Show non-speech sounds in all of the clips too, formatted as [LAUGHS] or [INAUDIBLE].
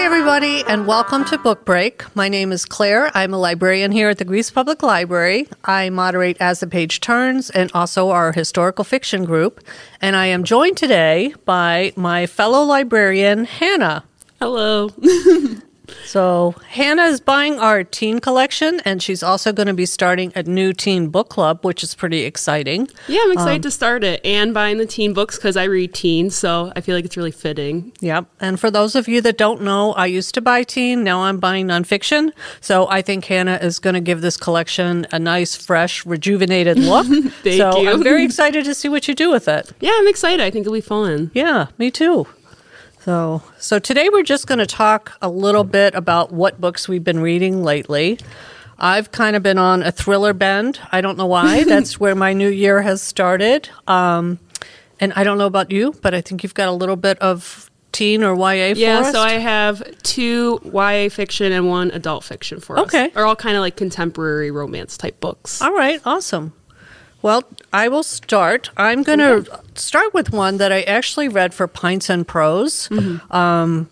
Hi, everybody, and welcome to Book Break. My name is Claire. I'm a librarian here at the Greece Public Library. I moderate As the Page Turns and also our historical fiction group. And I am joined today by my fellow librarian, Hannah. Hello. [LAUGHS] So, Hannah is buying our teen collection, and she's also going to be starting a new teen book club, which is pretty exciting. Yeah, I'm excited um, to start it and buying the teen books because I read teen, so I feel like it's really fitting. Yep. And for those of you that don't know, I used to buy teen, now I'm buying nonfiction. So, I think Hannah is going to give this collection a nice, fresh, rejuvenated [LAUGHS] look. Thank so, you. I'm very [LAUGHS] excited to see what you do with it. Yeah, I'm excited. I think it'll be fun. Yeah, me too. So, so today we're just going to talk a little bit about what books we've been reading lately. I've kind of been on a thriller bend. I don't know why. [LAUGHS] That's where my new year has started. Um, and I don't know about you, but I think you've got a little bit of teen or YA yeah, so I have two YA fiction and one adult fiction for us. Okay. They're all kind of like contemporary romance type books. All right, awesome. Well, I will start. I'm going to okay. start with one that I actually read for Pints and Prose, mm-hmm. um,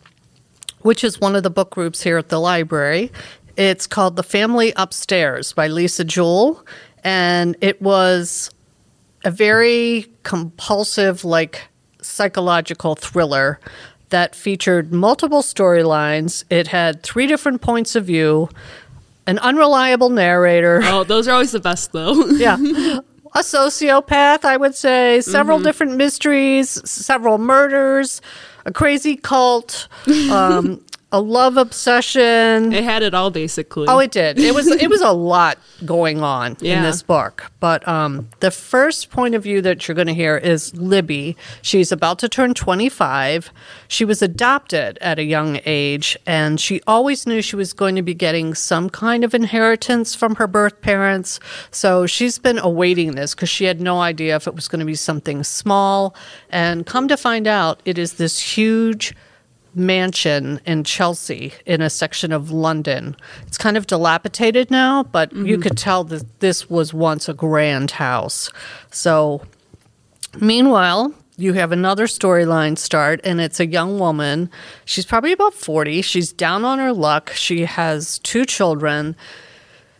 which is one of the book groups here at the library. It's called The Family Upstairs by Lisa Jewell. And it was a very compulsive, like psychological thriller that featured multiple storylines. It had three different points of view an unreliable narrator. Oh, those are always the best, though. yeah [LAUGHS] a sociopath, I would say, several mm-hmm. different mysteries, several murders, a crazy cult, um, [LAUGHS] a love obsession. It had it all basically. Oh, it did. It was [LAUGHS] it was a lot going on yeah. in this book. But um, the first point of view that you're going to hear is Libby. She's about to turn 25. She was adopted at a young age, and she always knew she was going to be getting some kind of inheritance from her birth parents. So she's been awaiting this because she had no idea if it was going to be something small. And come to find out, it is this huge mansion in Chelsea in a section of London. It's kind of dilapidated now, but mm-hmm. you could tell that this was once a grand house. So, meanwhile, you have another storyline start, and it's a young woman. She's probably about 40. She's down on her luck. She has two children.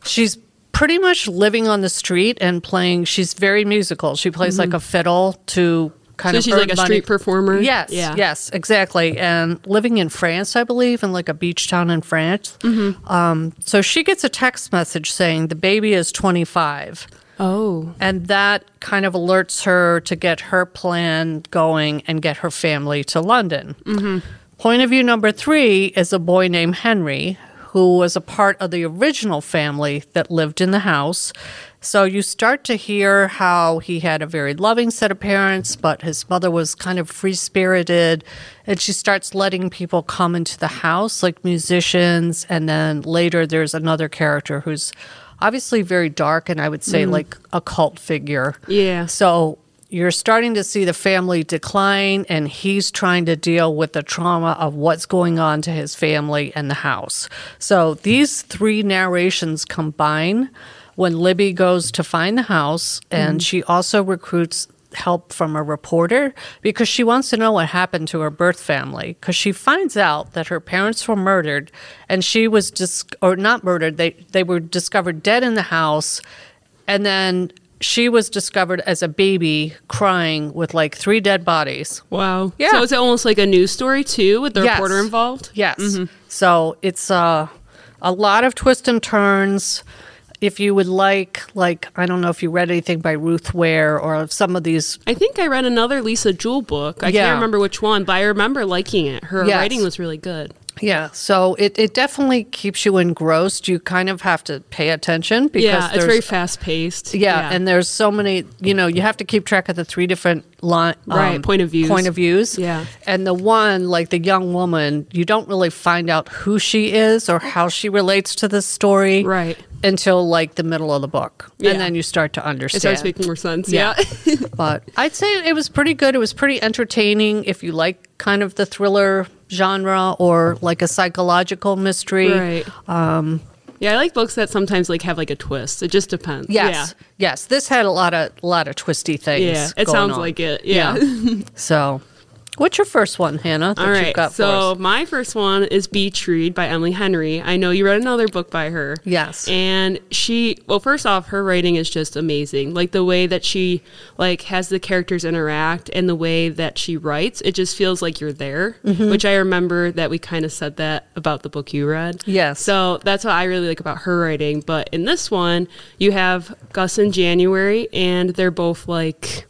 She's pretty much living on the street and playing. She's very musical. She plays mm-hmm. like a fiddle to kind so of. she's like a money. street performer. Yes, yeah. yes, exactly. And living in France, I believe, in like a beach town in France. Mm-hmm. Um, so she gets a text message saying the baby is 25. Oh. And that kind of alerts her to get her plan going and get her family to London. Mm-hmm. Point of view number three is a boy named Henry, who was a part of the original family that lived in the house. So you start to hear how he had a very loving set of parents, but his mother was kind of free spirited. And she starts letting people come into the house, like musicians. And then later there's another character who's obviously very dark and I would say mm. like a cult figure. Yeah. So you're starting to see the family decline, and he's trying to deal with the trauma of what's going on to his family and the house. So these three narrations combine when Libby goes to find the house, and mm-hmm. she also recruits help from a reporter because she wants to know what happened to her birth family because she finds out that her parents were murdered and she was dis- or not murdered they they were discovered dead in the house and then she was discovered as a baby crying with like three dead bodies. Wow. Yeah. So it's almost like a news story too with the yes. reporter involved? Yes. Mm-hmm. So it's uh, a lot of twists and turns if you would like, like I don't know if you read anything by Ruth Ware or some of these. I think I read another Lisa Jewell book. I yeah. can't remember which one, but I remember liking it. Her yes. writing was really good. Yeah, so it, it definitely keeps you engrossed. You kind of have to pay attention because yeah, it's very fast paced. Yeah, yeah, and there's so many. You know, you have to keep track of the three different line, right um, point of views. Point of views. Yeah, and the one like the young woman, you don't really find out who she is or how she relates to the story. Right until like the middle of the book, yeah. and then you start to understand. It starts making more sense. Yeah, yeah. [LAUGHS] but I'd say it was pretty good. It was pretty entertaining if you like kind of the thriller genre or like a psychological mystery. Right. Um, yeah, I like books that sometimes like have like a twist. It just depends. Yes, yeah. yes. This had a lot of a lot of twisty things. Yeah, it sounds on. like it. Yeah. yeah. [LAUGHS] so, What's your first one, Hannah? All right. so my first one is Beach Read by Emily Henry. I know you read another book by her. Yes. And she, well, first off, her writing is just amazing. Like the way that she like has the characters interact and the way that she writes, it just feels like you're there. Mm-hmm. Which I remember that we kind of said that about the book you read. Yes. So that's what I really like about her writing. But in this one, you have Gus and January, and they're both like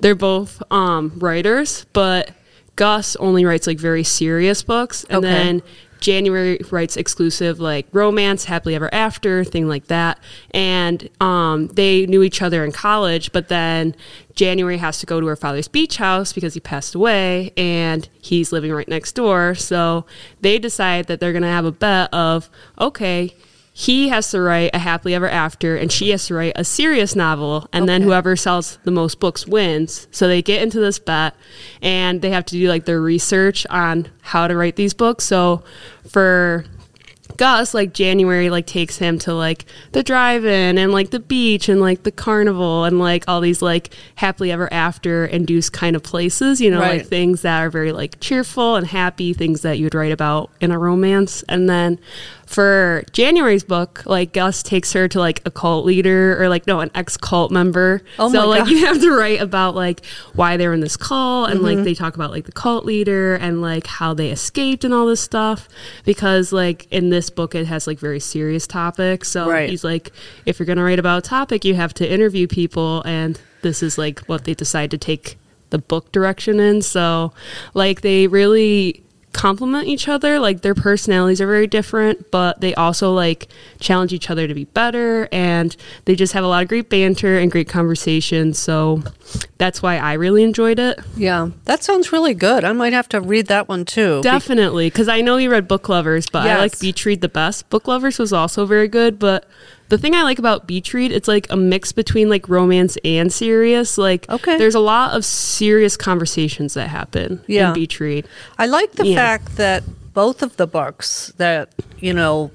they're both um, writers, but Gus only writes like very serious books, and okay. then January writes exclusive like romance, happily ever after, thing like that. And um, they knew each other in college, but then January has to go to her father's beach house because he passed away and he's living right next door. So they decide that they're going to have a bet of, okay, he has to write a happily ever after and she has to write a serious novel and okay. then whoever sells the most books wins so they get into this bet and they have to do like their research on how to write these books so for Gus, like January, like takes him to like the drive-in and like the beach and like the carnival and like all these like happily ever after induced kind of places, you know, right. like things that are very like cheerful and happy, things that you'd write about in a romance. And then for January's book, like Gus takes her to like a cult leader or like no, an ex cult member. Oh so like God. you have to write about like why they're in this cult and mm-hmm. like they talk about like the cult leader and like how they escaped and all this stuff because like in this book it has like very serious topics. So right. he's like, if you're gonna write about a topic, you have to interview people and this is like what they decide to take the book direction in. So like they really complement each other. Like their personalities are very different, but they also like challenge each other to be better and they just have a lot of great banter and great conversation. So that's why I really enjoyed it. Yeah, that sounds really good. I might have to read that one too. Definitely, because I know you read Book Lovers, but yes. I like Beach Read the best. Book Lovers was also very good, but the thing I like about Beach Read, it's like a mix between like romance and serious. Like, okay. there's a lot of serious conversations that happen yeah. in Beach Read. I like the yeah. fact that both of the books that, you know,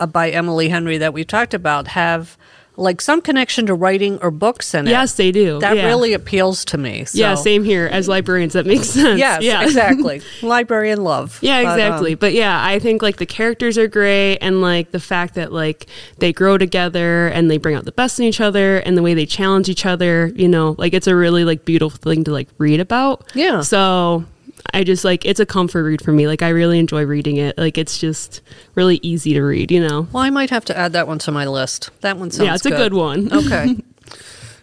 uh, by Emily Henry that we've talked about have like some connection to writing or books in it. Yes, they do. That yeah. really appeals to me. So. Yeah, same here. As librarians, that makes sense. Yes, yeah. [LAUGHS] exactly. Librarian love. Yeah, exactly. But, um, but, yeah, I think like the characters are great, and like the fact that like they grow together and they bring out the best in each other, and the way they challenge each other. You know, like it's a really like beautiful thing to like read about. Yeah. So I just like it's a comfort read for me. Like I really enjoy reading it. Like it's just really easy to read, you know. Well, I might have to add that one to my list. That one sounds Yeah, it's good. a good one. Okay. [LAUGHS]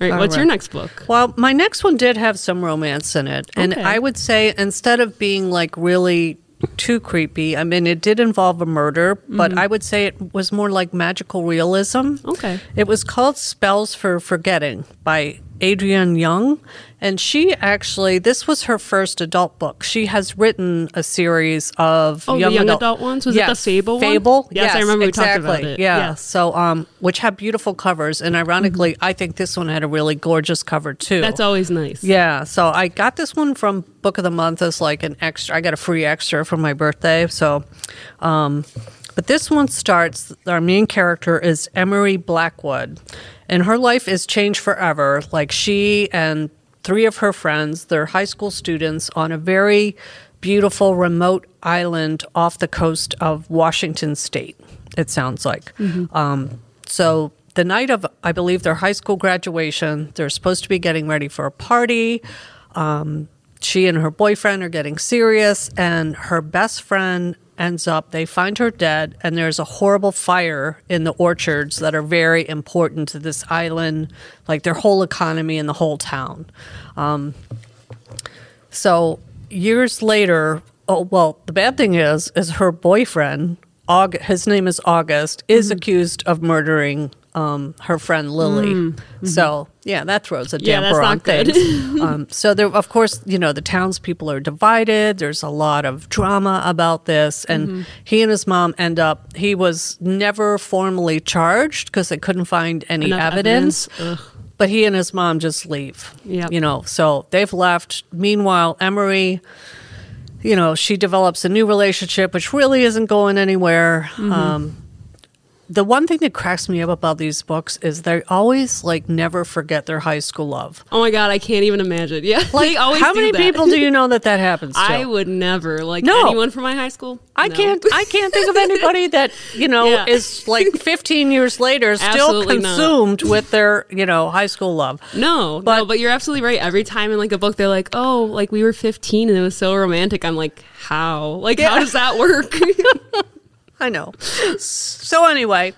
All right, All what's right. your next book? Well, my next one did have some romance in it. And okay. I would say instead of being like really too creepy. I mean, it did involve a murder, but mm-hmm. I would say it was more like magical realism. Okay. It was called Spells for Forgetting by Adrienne Young. And she actually, this was her first adult book. She has written a series of oh, young, young adult, adult, ones. Was yes, it the Fable? Fable. One? Yes, yes, I remember exactly. we talked about it. Yeah. yeah. So, um, which had beautiful covers, and ironically, mm-hmm. I think this one had a really gorgeous cover too. That's always nice. Yeah. So I got this one from Book of the Month as like an extra. I got a free extra for my birthday. So, um, but this one starts. Our main character is Emery Blackwood and her life is changed forever. Like she and three of her friends, they're high school students on a very beautiful remote island off the coast of Washington State. It sounds like. Mm-hmm. Um, so the night of, I believe, their high school graduation, they're supposed to be getting ready for a party. Um, she and her boyfriend are getting serious, and her best friend ends up, they find her dead, and there's a horrible fire in the orchards that are very important to this island, like their whole economy and the whole town. Um, so years later, oh well, the bad thing is, is her boyfriend, August, his name is August, is mm-hmm. accused of murdering um, her friend Lily. Mm, mm-hmm. So yeah, that throws a damper yeah, on things. [LAUGHS] um, so there, of course, you know the townspeople are divided. There's a lot of drama about this, and mm-hmm. he and his mom end up. He was never formally charged because they couldn't find any Enough evidence. evidence. But he and his mom just leave. Yeah, you know, so they've left. Meanwhile, Emery you know, she develops a new relationship, which really isn't going anywhere. Mm-hmm. Um, the one thing that cracks me up about these books is they always like never forget their high school love. Oh my god, I can't even imagine. Yeah, like how many that. people do you know that that happens? [LAUGHS] To? I would never like no. anyone from my high school. I no. can't. I can't think of anybody [LAUGHS] that you know yeah. is like 15 years later still consumed not. with their you know high school love. No, but, no, but you're absolutely right. Every time in like a book, they're like, "Oh, like we were 15 and it was so romantic." I'm like, "How? Like yeah. how does that work?" [LAUGHS] I know. So anyway,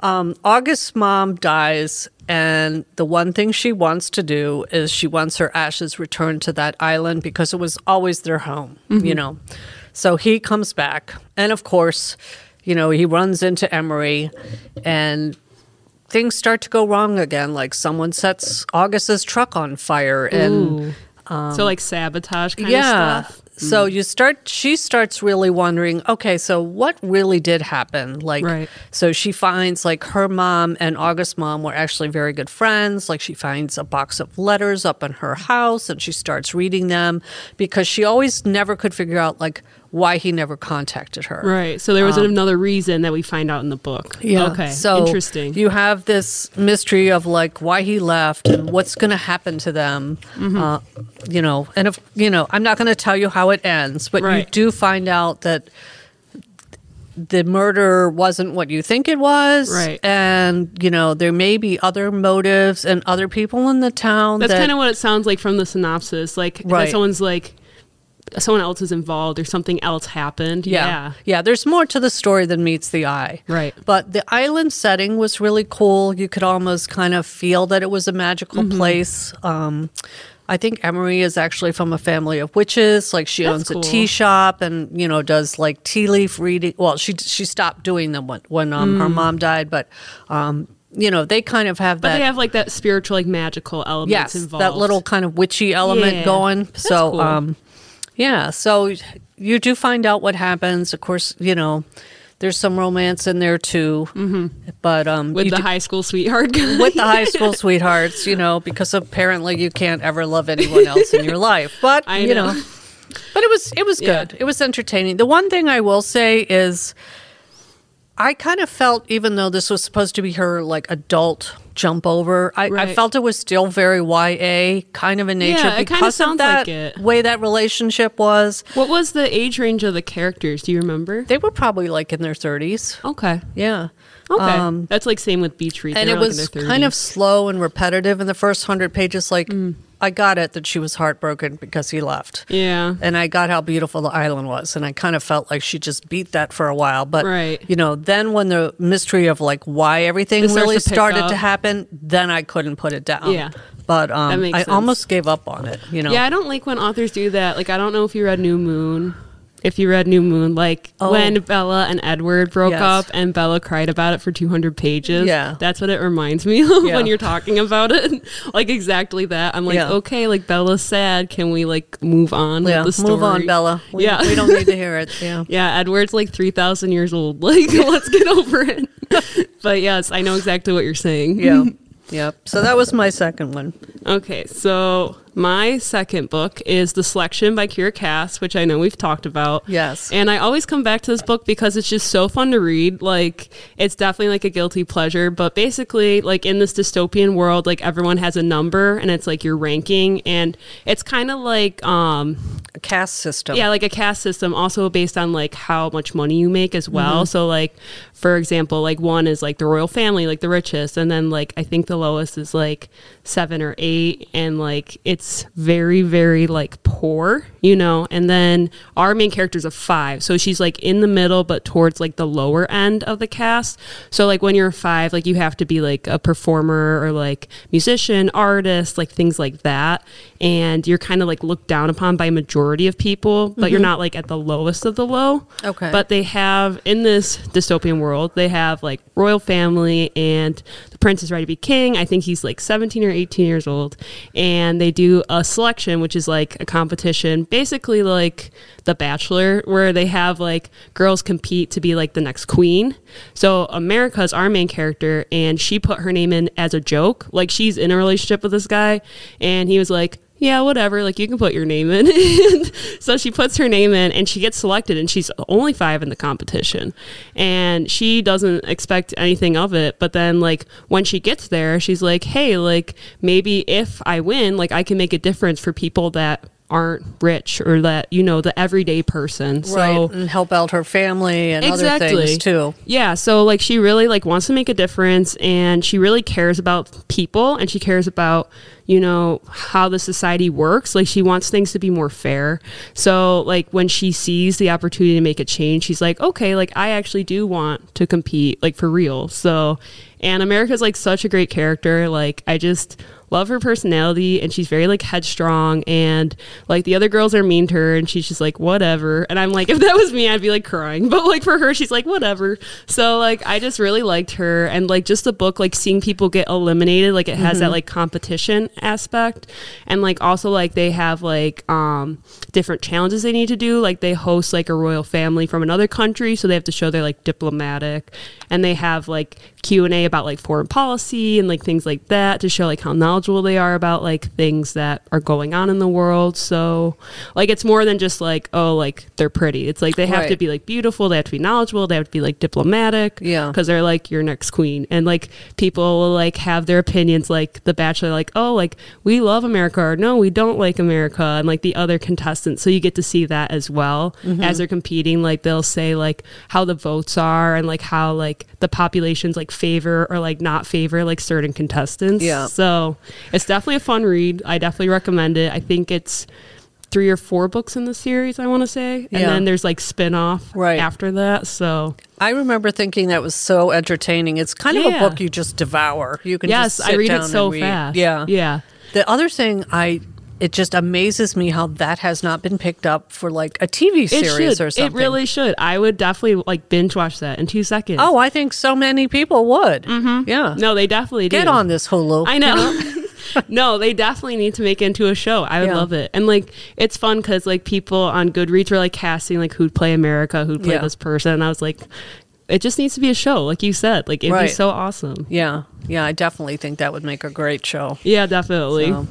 um, August's mom dies, and the one thing she wants to do is she wants her ashes returned to that island because it was always their home, mm-hmm. you know. So he comes back, and of course, you know, he runs into Emery, and things start to go wrong again. Like someone sets August's truck on fire, and um, so like sabotage kind yeah, of stuff. So mm. you start, she starts really wondering, okay, so what really did happen? Like, right. so she finds like her mom and August's mom were actually very good friends. Like, she finds a box of letters up in her house and she starts reading them because she always never could figure out, like, why he never contacted her. Right. So there was um, another reason that we find out in the book. Yeah. Okay. So interesting. You have this mystery of like why he left and what's going to happen to them. Mm-hmm. Uh, you know, and if you know, I'm not going to tell you how it ends, but right. you do find out that the murder wasn't what you think it was. Right. And, you know, there may be other motives and other people in the town. That's that, kind of what it sounds like from the synopsis. Like, right. someone's like, someone else is involved or something else happened. Yeah. yeah. Yeah. There's more to the story than meets the eye. Right. But the island setting was really cool. You could almost kind of feel that it was a magical mm-hmm. place. Um, I think Emery is actually from a family of witches. Like she That's owns cool. a tea shop and you know does like tea leaf reading. Well, she she stopped doing them when when um, mm. her mom died, but um, you know they kind of have but that. they have like that spiritual, like magical element yes, involved. that little kind of witchy element yeah. going. That's so cool. um, yeah, so you do find out what happens. Of course, you know, there's some romance in there too. Mm-hmm. But um, with the do, high school sweetheart, [LAUGHS] with the high school [LAUGHS] sweethearts, you know, because apparently you can't ever love anyone else in your life. But I you know. know, but it was it was good. Yeah. It was entertaining. The one thing I will say is I kind of felt, even though this was supposed to be her like adult jump over, I, right. I felt it was still very YA kind of in nature yeah, because of that like way that relationship was. What was the age range of the characters? Do you remember? They were probably like in their 30s. Okay. Yeah. Okay. Um, That's like same with Beach Read. And They're it was kind of slow and repetitive in the first hundred pages. Like, mm. I got it that she was heartbroken because he left. Yeah. And I got how beautiful the island was. And I kind of felt like she just beat that for a while. But, right. you know, then when the mystery of like why everything really to started up. to happen, then I couldn't put it down. Yeah. But um, I sense. almost gave up on it, you know. Yeah, I don't like when authors do that. Like, I don't know if you read New Moon if you read New Moon, like oh. when Bella and Edward broke yes. up and Bella cried about it for 200 pages. Yeah. That's what it reminds me [LAUGHS] of yeah. when you're talking about it. [LAUGHS] like exactly that. I'm like, yeah. okay, like Bella's sad. Can we like move on yeah. with the story? Move on, Bella. We, yeah. we don't need to hear it. [LAUGHS] Yeah. yeah. Edward's like 3,000 years old. Like, let's get over it. but yes, I know exactly what you're saying. Yeah. Yep. So that was my second one. Okay. So my second book is The Selection by Kiera Cass, which I know we've talked about. Yes. And I always come back to this book because it's just so fun to read. Like, it's definitely like a guilty pleasure. But basically, like in this dystopian world, like everyone has a number and it's like your ranking. And it's kind of like um, a caste system. Yeah, like a caste system, also based on like how much money you make as well. Mm-hmm. So, like, for example, like one is like the royal family, like the richest. And then, like, I think the lowest is like seven or eight. And like, it's very very like poor you know and then our main character is a five so she's like in the middle but towards like the lower end of the cast so like when you're a five like you have to be like a performer or like musician artist like things like that and you're kind of like looked down upon by a majority of people but mm-hmm. you're not like at the lowest of the low okay but they have in this dystopian world they have like royal family and the prince is ready to be king i think he's like 17 or 18 years old and they do a selection, which is like a competition, basically like The Bachelor, where they have like girls compete to be like the next queen. So America's our main character, and she put her name in as a joke. Like she's in a relationship with this guy, and he was like, yeah, whatever. Like, you can put your name in. [LAUGHS] so she puts her name in and she gets selected, and she's only five in the competition. And she doesn't expect anything of it. But then, like, when she gets there, she's like, hey, like, maybe if I win, like, I can make a difference for people that aren't rich or that you know the everyday person. So right, and help out her family and exactly. other things too. Yeah so like she really like wants to make a difference and she really cares about people and she cares about you know how the society works. Like she wants things to be more fair. So like when she sees the opportunity to make a change she's like okay like i actually do want to compete like for real. So and america's like such a great character. Like i just love her personality and she's very like headstrong and like the other girls are mean to her and she's just like whatever. And i'm like [LAUGHS] if that was me i'd be like crying. But like for her she's like whatever. So like i just really liked her and like just the book like seeing people get eliminated like it has mm-hmm. that like competition aspect and like also like they have like um different challenges they need to do like they host like a royal family from another country so they have to show they're like diplomatic and they have like q&a about like foreign policy and like things like that to show like how knowledgeable they are about like things that are going on in the world. So like it's more than just like oh like they're pretty. It's like they have right. to be like beautiful. They have to be knowledgeable. They have to be like diplomatic. Yeah, because they're like your next queen. And like people will like have their opinions. Like the Bachelor, like oh like we love America or no we don't like America. And like the other contestants, so you get to see that as well mm-hmm. as they're competing. Like they'll say like how the votes are and like how like the populations like favor or like not favor like certain contestants. Yeah. So it's definitely a fun read. I definitely recommend it. I think it's three or four books in the series, I want to say. And yeah. then there's like spin off right. after that. So I remember thinking that was so entertaining. It's kind yeah. of a book you just devour. You can yes, I read it so read. fast. Yeah. Yeah. The other thing I it just amazes me how that has not been picked up for like a TV series or something. It really should. I would definitely like binge watch that in two seconds. Oh, I think so many people would. Mm-hmm. Yeah. No, they definitely do. Get on this Hulu. I know. You [LAUGHS] know? [LAUGHS] no, they definitely need to make it into a show. I would yeah. love it. And like it's fun because like people on Goodreads were like casting like who'd play America, who'd play yeah. this person. And I was like, it just needs to be a show, like you said. Like it'd right. be so awesome. Yeah, yeah, I definitely think that would make a great show. Yeah, definitely. So.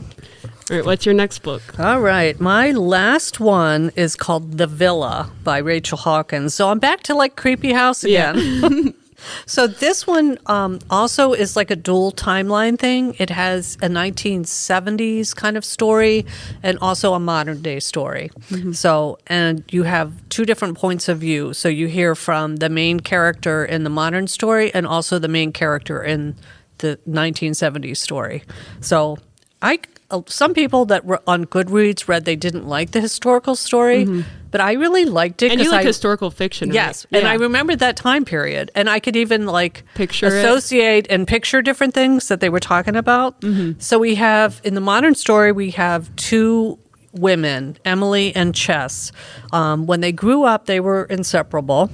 All right, what's your next book? All right, my last one is called The Villa by Rachel Hawkins. So I'm back to like Creepy House again. Yeah. [LAUGHS] So this one um, also is like a dual timeline thing. It has a 1970s kind of story and also a modern day story. Mm-hmm. So and you have two different points of view. So you hear from the main character in the modern story and also the main character in the 1970s story. So I some people that were on Goodreads read they didn't like the historical story, mm-hmm. but I really liked it. And you like I, historical fiction, yes? Right? And yeah. I remember that time period, and I could even like picture associate it. and picture different things that they were talking about. Mm-hmm. So we have in the modern story we have two women, Emily and Chess. Um, when they grew up, they were inseparable.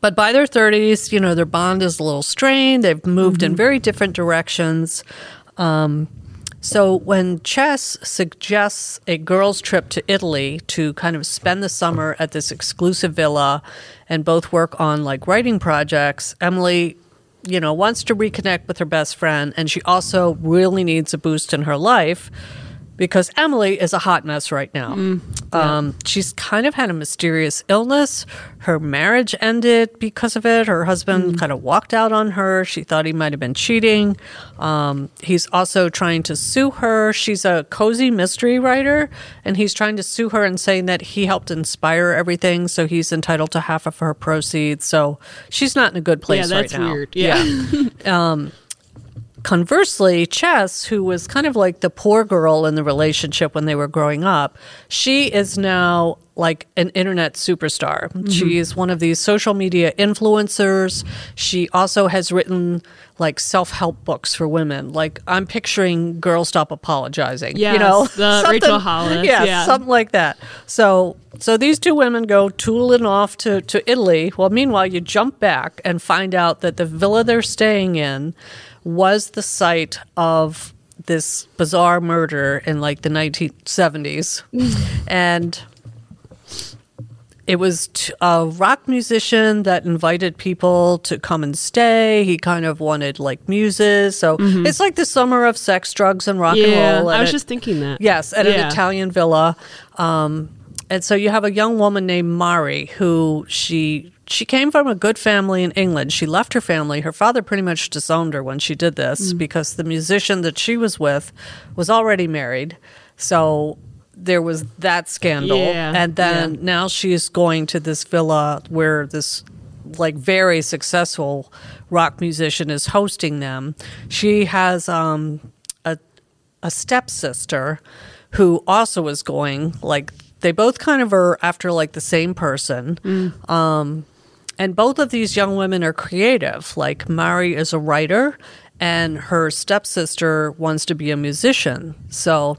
But by their 30s, you know, their bond is a little strained. They've moved mm-hmm. in very different directions. Um, so when Chess suggests a girls' trip to Italy to kind of spend the summer at this exclusive villa and both work on like writing projects, Emily, you know, wants to reconnect with her best friend and she also really needs a boost in her life because Emily is a hot mess right now. Mm, yeah. um, she's kind of had a mysterious illness. Her marriage ended because of it. Her husband mm. kind of walked out on her. She thought he might have been cheating. Um, he's also trying to sue her. She's a cozy mystery writer, and he's trying to sue her and saying that he helped inspire everything, so he's entitled to half of her proceeds. So she's not in a good place yeah, that's right now. Weird. Yeah. yeah. [LAUGHS] um, Conversely, Chess, who was kind of like the poor girl in the relationship when they were growing up, she is now like an internet superstar. Mm-hmm. She is one of these social media influencers. She also has written like self-help books for women. Like I'm picturing Girl Stop Apologizing. Yes, you know, the [LAUGHS] Rachel Hollis. Yeah, yeah, something like that. So so these two women go tooling off to, to Italy. Well, meanwhile, you jump back and find out that the villa they're staying in was the site of this bizarre murder in like the 1970s. and it was t- a rock musician that invited people to come and stay. He kind of wanted like muses. So mm-hmm. it's like the summer of sex, drugs, and rock yeah, and roll. I was just thinking that. Yes, at yeah. an Italian villa. Um, and so you have a young woman named Mari who she she came from a good family in England. She left her family. Her father pretty much disowned her when she did this mm. because the musician that she was with was already married. So there was that scandal. Yeah, and then yeah. now she's going to this villa where this like very successful rock musician is hosting them. She has um, a a stepsister who also is going. Like they both kind of are after like the same person. Mm. Um, and both of these young women are creative. Like Mari is a writer and her stepsister wants to be a musician. So,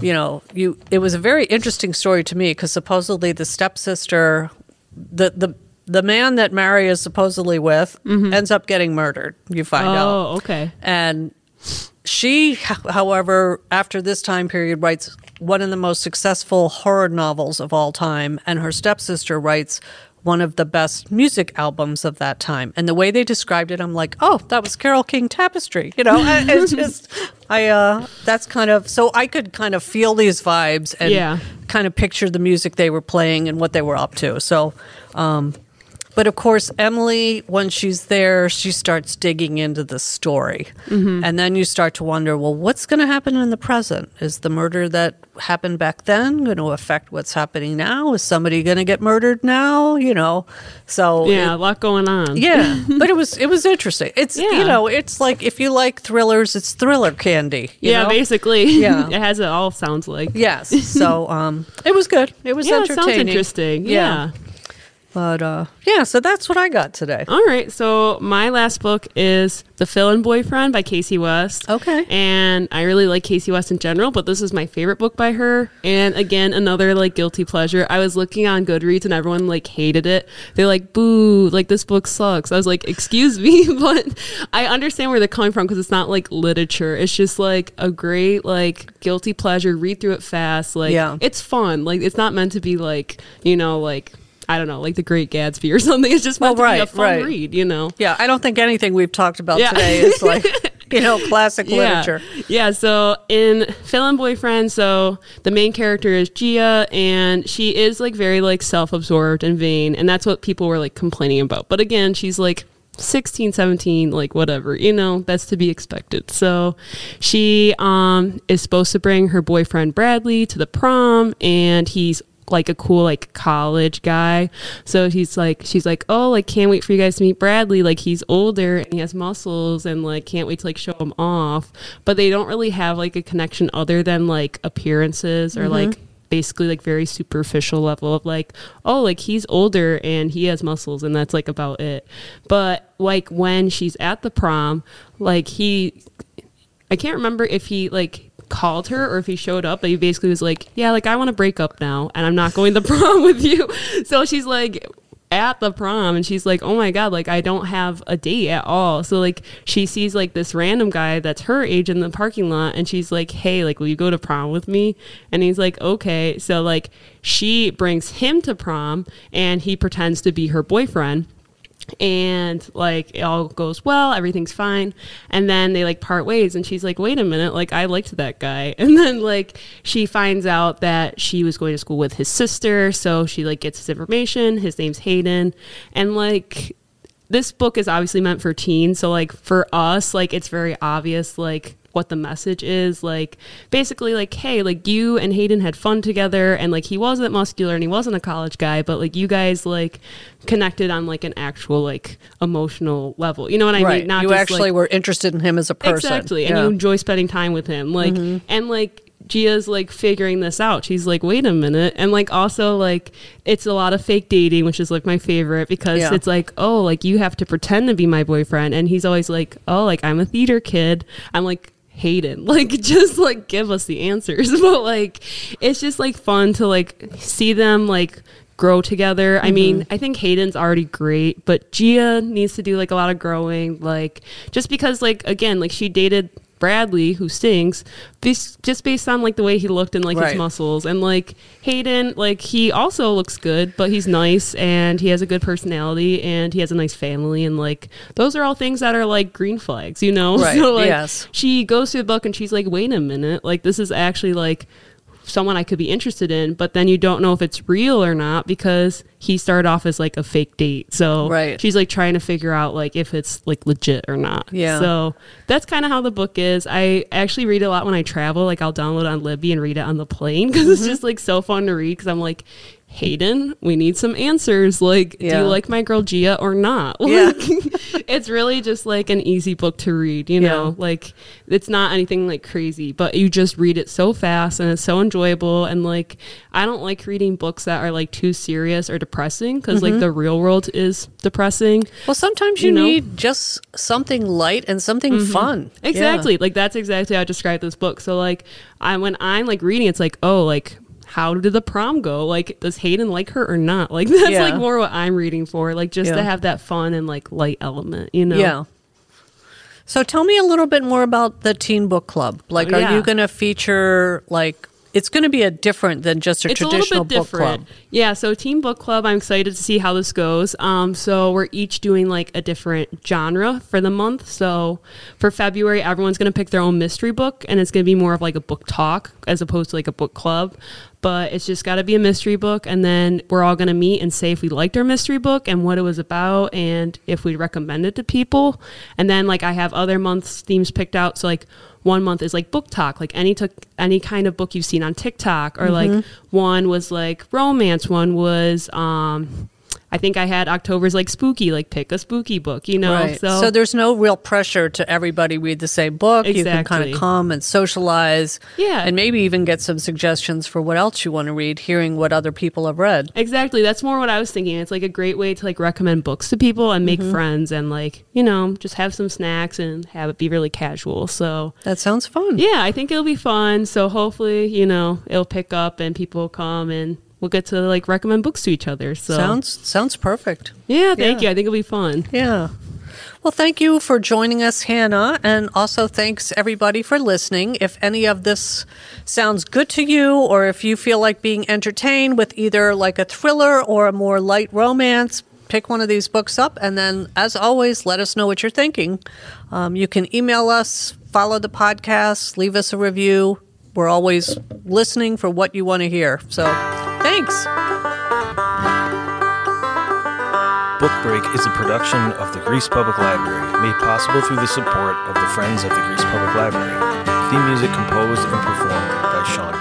you know, you it was a very interesting story to me because supposedly the stepsister, the the the man that Mary is supposedly with mm-hmm. ends up getting murdered. You find oh, out. Oh, okay. And she, however, after this time period, writes one of the most successful horror novels of all time, and her stepsister writes one of the best music albums of that time. And the way they described it, I'm like, oh, that was Carole King Tapestry. You know, it's [LAUGHS] just, I, uh, that's kind of, so I could kind of feel these vibes and yeah. kind of picture the music they were playing and what they were up to. So, um, but of course, Emily, once she's there, she starts digging into the story. Mm-hmm. And then you start to wonder well, what's going to happen in the present? Is the murder that happened back then going to affect what's happening now? Is somebody going to get murdered now? You know, so yeah, it, a lot going on. Yeah, [LAUGHS] but it was it was interesting. It's yeah. you know, it's like if you like thrillers, it's thriller candy. yeah, know? basically. [LAUGHS] Yeah, it has it all sounds like. Yes, so um, it was good. It was yeah, entertaining. It sounds interesting. yeah. yeah. But uh, yeah, so that's what I got today. All right. So my last book is The Fill-In Boyfriend by Kasie West. Okay. And I really like Kasie West in general, but this is my favorite book by her. And again, another like guilty pleasure. I was looking on Goodreads and everyone like hated it. They're like, boo, like this book sucks. I was like, excuse me, [LAUGHS] but I understand where they're coming from because it's not like literature. It's just like a great like guilty pleasure. Read through it fast. Like yeah. it's fun. Like it's not meant to be like, you know, like I don't know, like The Great Gatsby or [LAUGHS] something. It's just meant well, right, to be a fun right. read, you know. Yeah, I don't think anything we've talked about yeah. today is like [LAUGHS] you know classic yeah. literature. Yeah. So in Fill-In Boyfriend, so the main character is Gia, and she is like very like self-absorbed and vain, and that's what people were like complaining about. But again, she's like 16 17 like whatever you know that's to be expected so she um is supposed to bring her boyfriend bradley to the prom and he's like a cool like college guy. So he's like she's like, "Oh, like can't wait for you guys to meet Bradley. Like he's older and he has muscles and like can't wait to like show him off." But they don't really have like a connection other than like appearances or mm-hmm. like basically like very superficial level of like oh like he's older and he has muscles and that's like about it but like when she's at the prom like he i can't remember if he like called her or if he showed up, but he basically was like, "Yeah, like I want to break up now, and I'm not going to [LAUGHS] prom with you." So she's like at the prom and she's like, "Oh my god, like I don't have a date at all." So like she sees like this random guy that's her age in the parking lot and she's like, "Hey, like will you go to prom with me?" And he's like, "Okay." So like she brings him to prom and he pretends to be her boyfriend and like it all goes well everything's fine. And then they like part ways and she's like wait a minute like i liked that guy. [LAUGHS] And then like she finds out that she was going to school with his sister so she like gets his information. His name's hayden. And like this book is obviously meant for teens so like for us like it's very obvious like what the message is like basically like hey like you and hayden had fun together and like he wasn't muscular and he wasn't a college guy but like you guys like connected on like an actual like emotional level you know what i right. mean not you just, actually like, were interested in him as a person exactly yeah. and you enjoy spending time with him like mm-hmm. and like Gia's like figuring this out. She's like, wait a minute. And like also like it's a lot of fake dating, which is like my favorite because yeah. it's like, oh, like you have to pretend to be my boyfriend. And he's always like, oh, like I'm a theater kid. I'm like, Hayden. [LAUGHS] Like just like give us the answers. [LAUGHS] But like it's just like fun to like see them like grow together. Mm-hmm. I mean, I think Hayden's already great, but Gia needs to do like a lot of growing like just because like again, like she dated Bradley, who stinks, just based on like the way he looked and like right. his muscles. And like Hayden, like he also looks good, but he's nice and he has a good personality and he has a nice family. And like those are all things that are like green flags, you know? [LAUGHS] Right. So like yes. she goes through the book and she's like, wait a minute, like this is actually like someone I could be interested in, but then you don't know if it's real or not because he started off as like a fake date. So right. she's like trying to figure out like if it's like legit or not. Yeah. So that's kind of how the book is. I actually read a lot when I travel. Like I'll download on Libby and read it on the plane [LAUGHS] because mm-hmm. it's just like so fun to read because I'm like, Hayden, we need some answers. Like, yeah. do you like my girl Gia or not? [LAUGHS] Yeah. it's really just like an easy book to read, you know? Yeah. Like, it's not anything like crazy, but you just read it so fast and it's so enjoyable. And like, I don't like reading books that are like too serious or depressing because mm-hmm. like the real world is depressing. Well, sometimes you, you know? need just something light and something mm-hmm. fun. Exactly. Yeah. Like, that's exactly how I describe this book. So, like, I, when I'm like reading, it's like, oh, like, how did the prom go? Like, does Hayden like her or not? [LAUGHS] Like, that's yeah. like more what I'm reading for. Like, just yeah. to have that fun and like light element, you know? Yeah. So tell me a little bit more about the Teen Book Club. Like, oh, are yeah. you going to feature like it's going to be a different than just a it's traditional a book different. club. Yeah, so team Book Club, I'm excited to see how this goes. Um, so we're each doing like a different genre for the month. So for February, everyone's going to pick their own mystery book, and it's going to be more of like a book talk as opposed to like a book club. But it's just got to be a mystery book, and then we're all going to meet and say if we liked our mystery book and what it was about, and if we recommend it to people. And then like I have other months themes picked out. So like one month is like BookTok, like any t- any kind of book you've seen on TikTok, or mm-hmm. like one was like romance, one was um I think I had October's like spooky, like pick a spooky book, you know. Right. So, so there's no real pressure to everybody read the same book. Exactly. You can kind of come and socialize. Yeah. And maybe even get some suggestions for what else you want to read, hearing what other people have read. Exactly. That's more what I was thinking. It's like a great way to like recommend books to people and make mm-hmm. friends and like, you know, just have some snacks and have it be really casual. So That sounds fun. Yeah, I think it'll be fun. So hopefully, you know, it'll pick up and people come and we'll get to like recommend books to each other. So sounds sounds perfect. Yeah, thank yeah. you. I think it'll be fun. Yeah. Well, thank you for joining us, Hannah, and also thanks everybody for listening. If any of this sounds good to you, or if you feel like being entertained with either like a thriller or a more light romance, pick one of these books up, and then, as always, let us know what you're thinking. Um, you can email us, follow the podcast, leave us a review. We're always listening for what you want to hear. So. Thanks. Book Break is a production of the Greece Public Library, made possible through the support of the Friends of the Greece Public Library. Theme music composed and performed by Sean.